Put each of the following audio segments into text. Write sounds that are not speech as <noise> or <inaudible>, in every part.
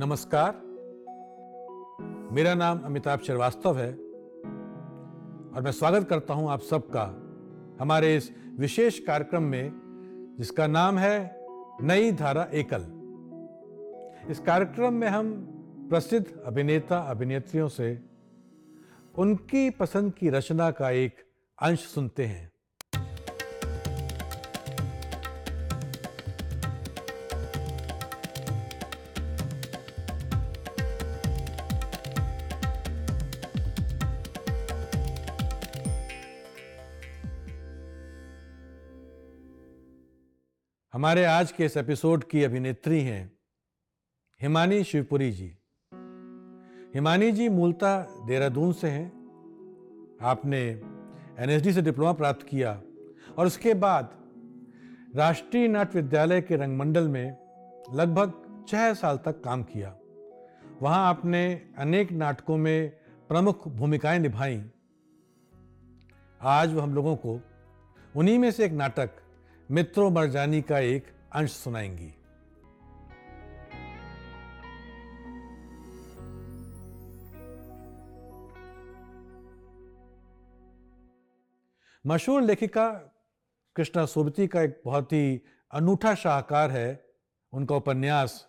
नमस्कार। मेरा नाम अमिताभ श्रीवास्तव है और मैं स्वागत करता हूँ आप सबका हमारे इस विशेष कार्यक्रम में, जिसका नाम है नई धारा एकल। इस कार्यक्रम में हम प्रसिद्ध अभिनेता, अभिनेत्रियों से उनकी पसंद की रचना का एक अंश सुनते हैं। हमारे आज के इस एपिसोड की अभिनेत्री हैं हिमानी शिवपुरी जी। हिमानी जी मूलतः देहरादून से हैं। आपने एनएसडी से डिप्लोमा प्राप्त किया और उसके बाद राष्ट्रीय नाट्य विद्यालय के रंगमंडल में लगभग छह साल तक काम किया। वहाँ आपने अनेक नाटकों में प्रमुख भूमिकाएँ निभाई। आज हम लोगों को उन्हीं में से एक नाटक मित्रों मरजानी का एक अंश सुनाएँगी। मशहूर लेखिका कृष्णा सोबती का एक बहुत ही अनूठा शाहकार है, उनका उपन्यास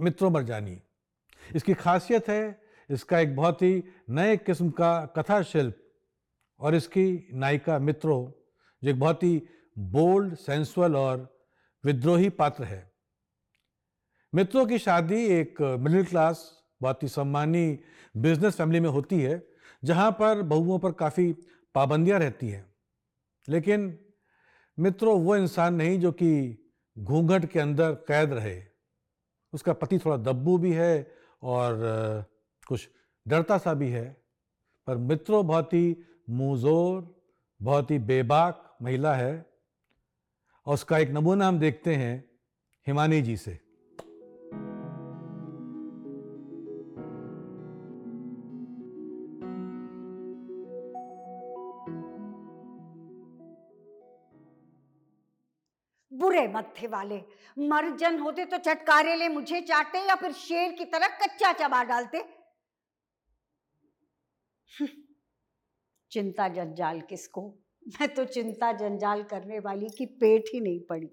मित्रों मरजानी। इसकी खासियत है, इसका एक बहुत ही नए किस्म का कथा शिल्प और इसकी नायिका मित्रों, जो एक बहुत ही बोल्ड, सेंसुअल और विद्रोही पात्र है। मित्रों की शादी एक मिडिल क्लास, बहुत ही सम्मानी बिज़नेस फैमिली में होती है, जहाँ पर बहुओं पर काफ़ी पाबंदियाँ रहती हैं। लेकिन मित्रों, वो इंसान नहीं जो कि घूंघट के अंदर कैद रहे। उसका पति थोड़ा दब्बू भी है और कुछ डरता सा भी है। पर मित्रों, बहुत ही मुँहजोर, बहुत ही बेबाक महिला है। और उसका एक नमूना हम देखते हैं हिमानी जी से। बुरे मत्थे वाले, मर्जन होते तो चटकारे ले मुझे चाटते या फिर शेर की तरह कच्चा चबा डालते? चिंता जंजाल किसको? मैं तो चिंता जंजाल करने वाली की पेट ही नहीं पड़ी।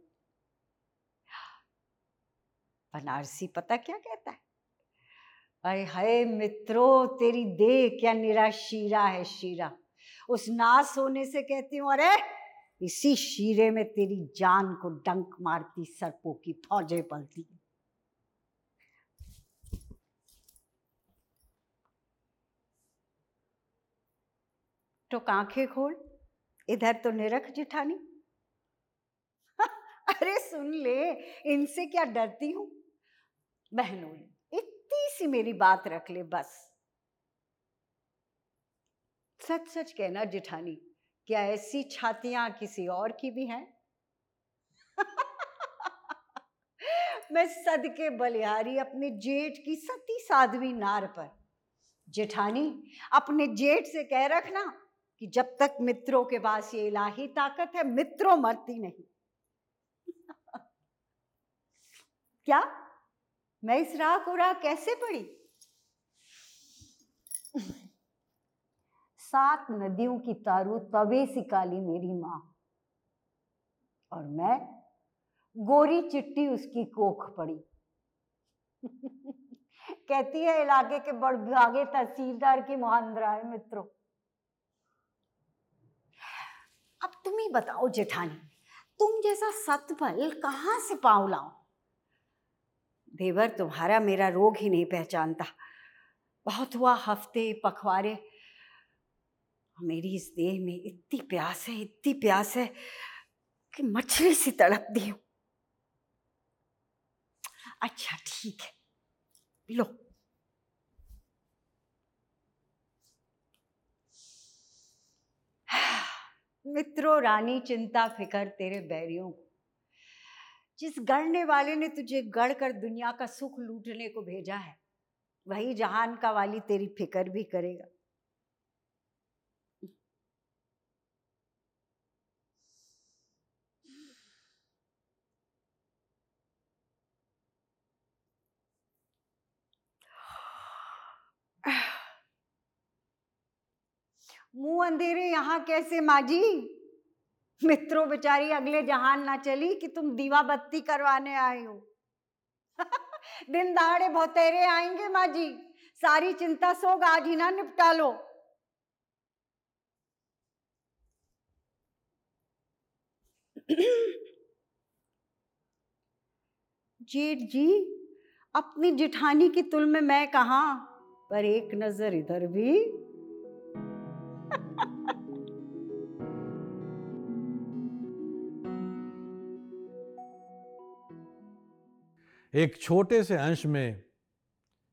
बनारसी पता क्या कहता है? अरे हाय मित्रों, तेरी देह क्या निरा शीरा है शीरा। उस नाश होने से कहती हूँ, अरे, इसी शीरे में तेरी जान को डंक मारती, सर्पों की फौजें पलती। तो आँखें खोल। इधर तो निरख जिठानी। <laughs> अरे सुन ले, इनसे क्या डरती हूँ? बहनों, इतनी सी मेरी बात रख ले बस। सच सच कहना जिठानी, क्या ऐसी छातियाँ किसी और की भी हैं? <laughs> मैं सदके बलिहारी अपने जेठ की सती साध्वी नार पर। जेठानी, अपने जेठ से कह रखना कि जब तक मित्रों के पास ये इलाही ताकत है, मित्रों मरती नहीं। <laughs> क्या? मैं इस राह को राह कैसे पड़ी <laughs> सात नदियों की तारू तवे सिकाली मेरी माँ। और मैं गोरी चिट्टी उसकी कोख पड़ी <laughs> कहती है इलाके के बड़ भागे तहसीलदार की है, मित्रों। अब तुम ही बताओ जेठानी, तुम जैसा सतबल कहाँ से पाऊ लाओ? देवर तुम्हारा मेरा रोग ही नहीं पहचानता। बहुत हुआ हफ़्ते पखवारे। मेरी इस देह में इतनी प्यास है, इतनी प्यास है कि मछली सी तड़प दी हूँ। अच्छा ठीक है। लो। मित्रों, रानी चिंता फिकर तेरे बैरियों को। जिस गढ़ने वाले ने तुझे गढ़ कर दुनिया का सुख लूटने को भेजा है, वही जहान का वाली तेरी फिकर भी करेगा। मुँह अंधेरे यहाँ कैसे माँ जी मित्रों बेचारी, अगले जहान ना चली कि तुम दीवा बत्ती करवाने आए हो। <laughs> दिन दहाड़े बहुतेरे आएँगे माँ जी सारी चिंता सोग आज ही ना निपटा लो। <clears throat> जेठ जी, अपनी जिठानी की तुल में मैं कहा? पर एक नज़र इधर भी। एक छोटे से अंश में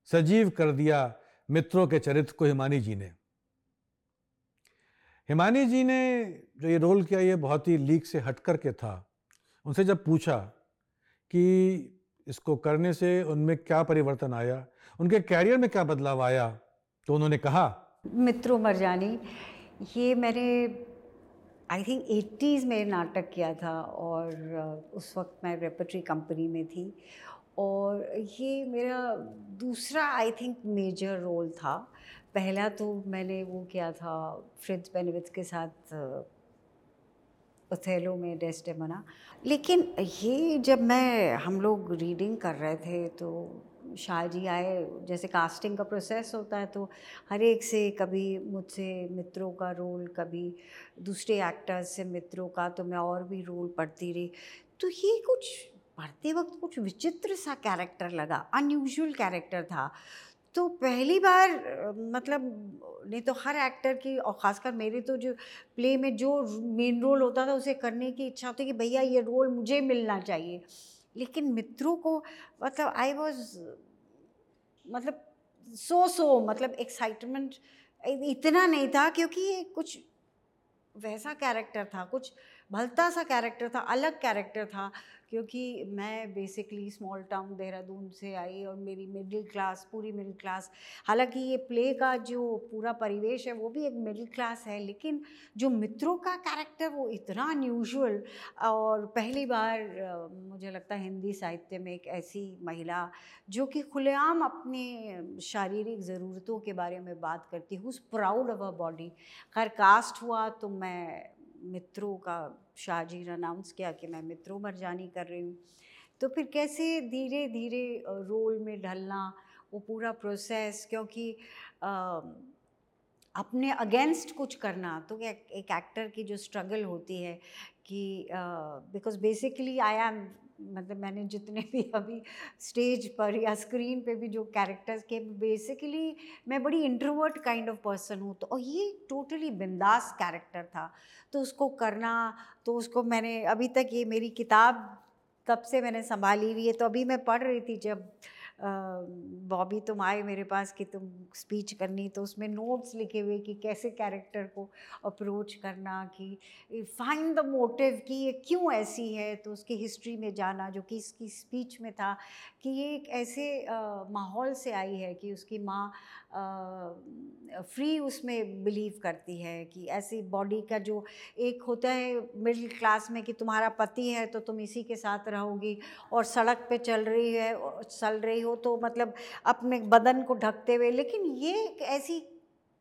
सजीव कर दिया मित्रों के चरित्र को हिमानी जी ने। हिमानी जी ने जो ये रोल किया, ये बहुत ही लीक से हट कर के था। उनसे जब पूछा कि इसको करने से उनमें क्या परिवर्तन आया, उनके कैरियर में क्या बदलाव आया तो उन्होंने कहा, मित्रों मरजानी, ये मैंने आई थिंक एट्टीज़ में नाटक किया था और उस वक्त मैं रेपट्री कंपनी में थी और ये मेरा दूसरा आई थिंक मेजर रोल था। पहला तो मैंने वो किया था फ्रिंस बेनिविथ के साथ ओथेलो में डेस्टेमोना लेकिन ये जब मैं, हम लोग रीडिंग कर रहे थे तो शाह जी आए, जैसे कास्टिंग का प्रोसेस होता है तो हर एक से कभी मुझसे मित्रों का रोल कभी दूसरे एक्टर्स से मित्रों का तो मैं और भी रोल पढ़ती रही। तो ये कुछ पढ़ते वक्त कुछ विचित्र सा कैरेक्टर लगा अनयूजुअल कैरेक्टर था। तो पहली बार मतलब नहीं तो हर एक्टर की, और ख़ासकर मेरे तो जो प्ले में जो मेन रोल होता था, उसे करने की इच्छा होती कि भैया ये रोल मुझे मिलना चाहिए। लेकिन मित्रों को मतलब आई वॉज़ मतलब सो सो मतलब एक्साइटमेंट इतना नहीं था, क्योंकि ये कुछ वैसा कैरेक्टर था, कुछ भलता सा कैरेक्टर था, अलग कैरेक्टर था, क्योंकि मैं बेसिकली स्मॉल टाउन देहरादून से आई और मेरी मिडिल क्लास पूरी मिडिल क्लास हालाँकि ये प्ले का जो पूरा परिवेश है, वो भी एक मिडिल क्लास है, लेकिन जो मित्रों का कैरेक्टर वो इतना अनयूजल और पहली बार मुझे लगता है हिंदी साहित्य में एक ऐसी महिला जो कि खुलेआम अपने शारीरिक ज़रूरतों के बारे में बात करती हूँ प्राउड ऑफ़ अ बॉडी खैर कास्ट हुआ तो मैं मित्रों का शाहजी ने अनाउंस किया कि मैं मित्रों मरजानी कर रही हूँ। तो फिर कैसे धीरे धीरे रोल में ढलना वो पूरा प्रोसेस क्योंकि आ, अपने अगेंस्ट कुछ करना तो एक, एक एक्टर की जो स्ट्रगल होती है कि बिकॉज़ बेसिकली आई एम मतलब मैंने जितने भी <laughs> अभी स्टेज पर या स्क्रीन पे भी जो कैरेक्टर्स के बेसिकली मैं बड़ी इंट्रोवर्ट काइंड ऑफ़ पर्सन हूँ। तो और ये टोटली बिंदास कैरेक्टर था। तो उसको करना तो उसको मैंने अभी तक ये मेरी किताब तब से मैंने संभाली हुई है। तो अभी मैं पढ़ रही थी जब बॉबी तुम आए मेरे पास कि तुम स्पीच करनी तो उसमें नोट्स लिखे हुए कि कैसे कैरेक्टर को अप्रोच करना, कि फाइंड द मोटिव कि ये क्यों ऐसी है तो उसकी हिस्ट्री में जाना, जो कि इसकी स्पीच में था, कि ये एक ऐसे माहौल से आई है कि उसकी माँ फ्री उसमें बिलीव करती है कि ऐसी बॉडी का जो एक होता है मिडिल क्लास में कि तुम्हारा पति है तो तुम इसी के साथ रहोगी और सड़क पे चल रही है चल रही हो तो मतलब अपने बदन को ढकते हुए। लेकिन ये एक ऐसी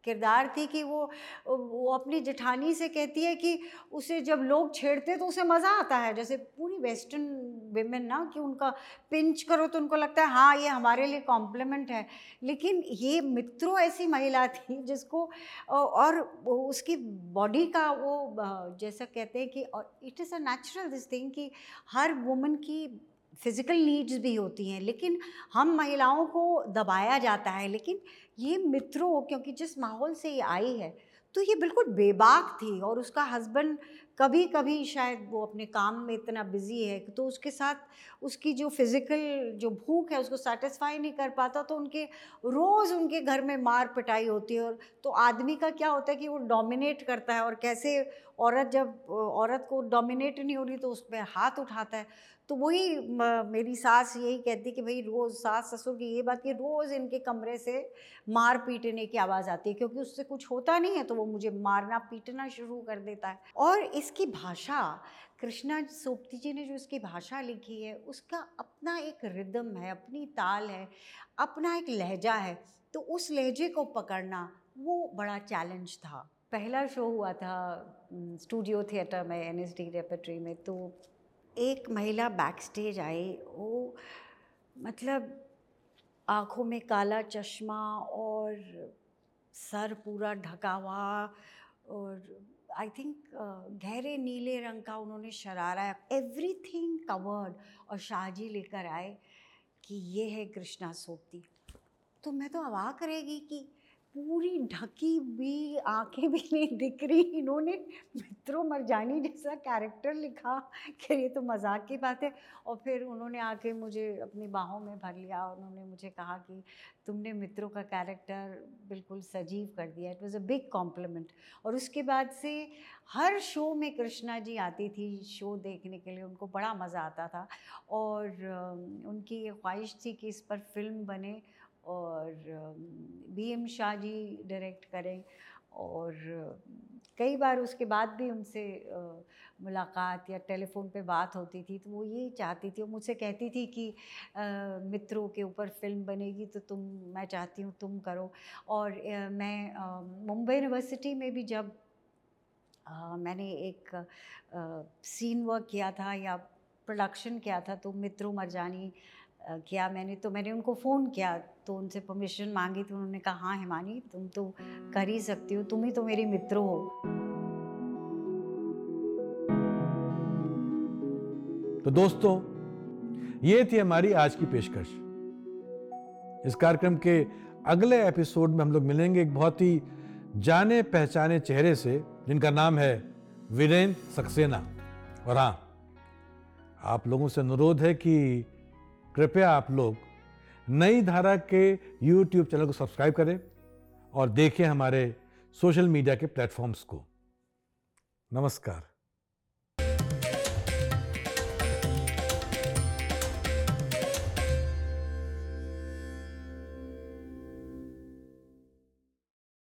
किरदार थी कि वो वो अपनी जेठानी से कहती है कि उसे जब लोग छेड़ते तो उसे मज़ा आता है। जैसे पूरी वेस्टर्न वेमेन ना कि उनका पिंच करो तो उनको लगता है हाँ ये हमारे लिए कॉम्प्लीमेंट है। लेकिन ये मित्रों ऐसी महिला थी जिसको और उसकी बॉडी का वो जैसा कहते हैं कि it is a natural this thing कि हर वुमन की फ़िज़िकल नीड्स भी होती हैं, लेकिन हम महिलाओं को दबाया जाता है, लेकिन ये मित्रों, क्योंकि जिस माहौल से ये आई है तो ये बिल्कुल बेबाक थी और उसका हस्बैंड कभी कभी शायद वो अपने काम में इतना बिज़ी है तो उसके साथ उसकी जो फ़िज़िकल जो भूख है, उसको सेटिस्फाई नहीं कर पाता तो उनके रोज़ उनके घर में मार पिटाई होती है और तो आदमी का क्या होता है कि वो डोमिनेट करता है और कैसे औरत जब, औरत को डोमिनेट नहीं हो रही तो उस पर हाथ उठाता है तो वही मेरी सास यही कहती कि भाई रोज़, सास ससुर की ये बात कि रोज़ इनके कमरे से मार पीटने की आवाज़ आती है, क्योंकि उससे कुछ होता नहीं है तो वो मुझे मारना, पीटना शुरू कर देता है। और इसकी भाषा, कृष्णा सोपती जी ने जो इसकी भाषा लिखी है, उसका अपना एक रिदम है, अपनी ताल है, अपना एक लहजा है तो उस लहजे को पकड़ना वो बड़ा चैलेंज था। पहला शो हुआ था स्टूडियो थिएटर में एन एस डी रेपट्री में तो एक महिला बैक स्टेज आई, वो मतलब आँखों में काला चश्मा और सर पूरा ढका हुआ और आई थिंक गहरे नीले रंग का उन्होंने शरारा एवरी थिंग कवर्ड और शाहजी लेकर आए कि ये है कृष्णा सोपती। तो मैं तो अवाक रहेगी कि पूरी ढकी भी आँखें भी नहीं दिख रही। इन्होंने मित्रों मरजानी जैसा कैरेक्टर लिखा कि ये तो मज़ाक की बात है। और फिर उन्होंने आके मुझे अपनी बाहों में भर लिया। और उन्होंने मुझे कहा कि तुमने मित्रों का कैरेक्टर बिल्कुल सजीव कर दिया। It was a big compliment और उसके बाद से हर शो में कृष्णा जी आती थी शो देखने के लिए। उनको बड़ा मज़ा आता था। और उनकी ये ख्वाहिश थी कि इस पर फ़िल्म बने। और B M Shah ji direct करें और कई बार उसके बाद भी उनसे मुलाकात या टेलीफोन पे बात होती थी तो वो ये चाहती थी, वो मुझसे कहती थी कि मित्रों के ऊपर फ़िल्म बनेगी तो तुम, मैं चाहती हूँ तुम करो। और मैं मुंबई यूनिवर्सिटी में भी जब मैंने एक सीन वर्क किया था या प्रोडक्शन किया था तो मित्रों मरजानी किया मैंने तो मैंने उनको फ़ोन किया तो उनसे परमिशन मांगी तो उन्होंने कहा हाँ हिमानी, तुम तो कर ही सकती हो, तुम ही तो मेरी मित्र हो। तो दोस्तों, ये थी हमारी आज की पेशकश। इस कार्यक्रम के अगले एपिसोड में हम लोग मिलेंगे एक बहुत ही जाने पहचाने चेहरे से, जिनका नाम है वीरेंद्र सक्सेना। और हाँ आप लोगों से अनुरोध है कि कृपया आप लोग नई धारा के YouTube चैनल को सब्सक्राइब करें और देखें हमारे सोशल मीडिया के प्लेटफॉर्म्स को। नमस्कार।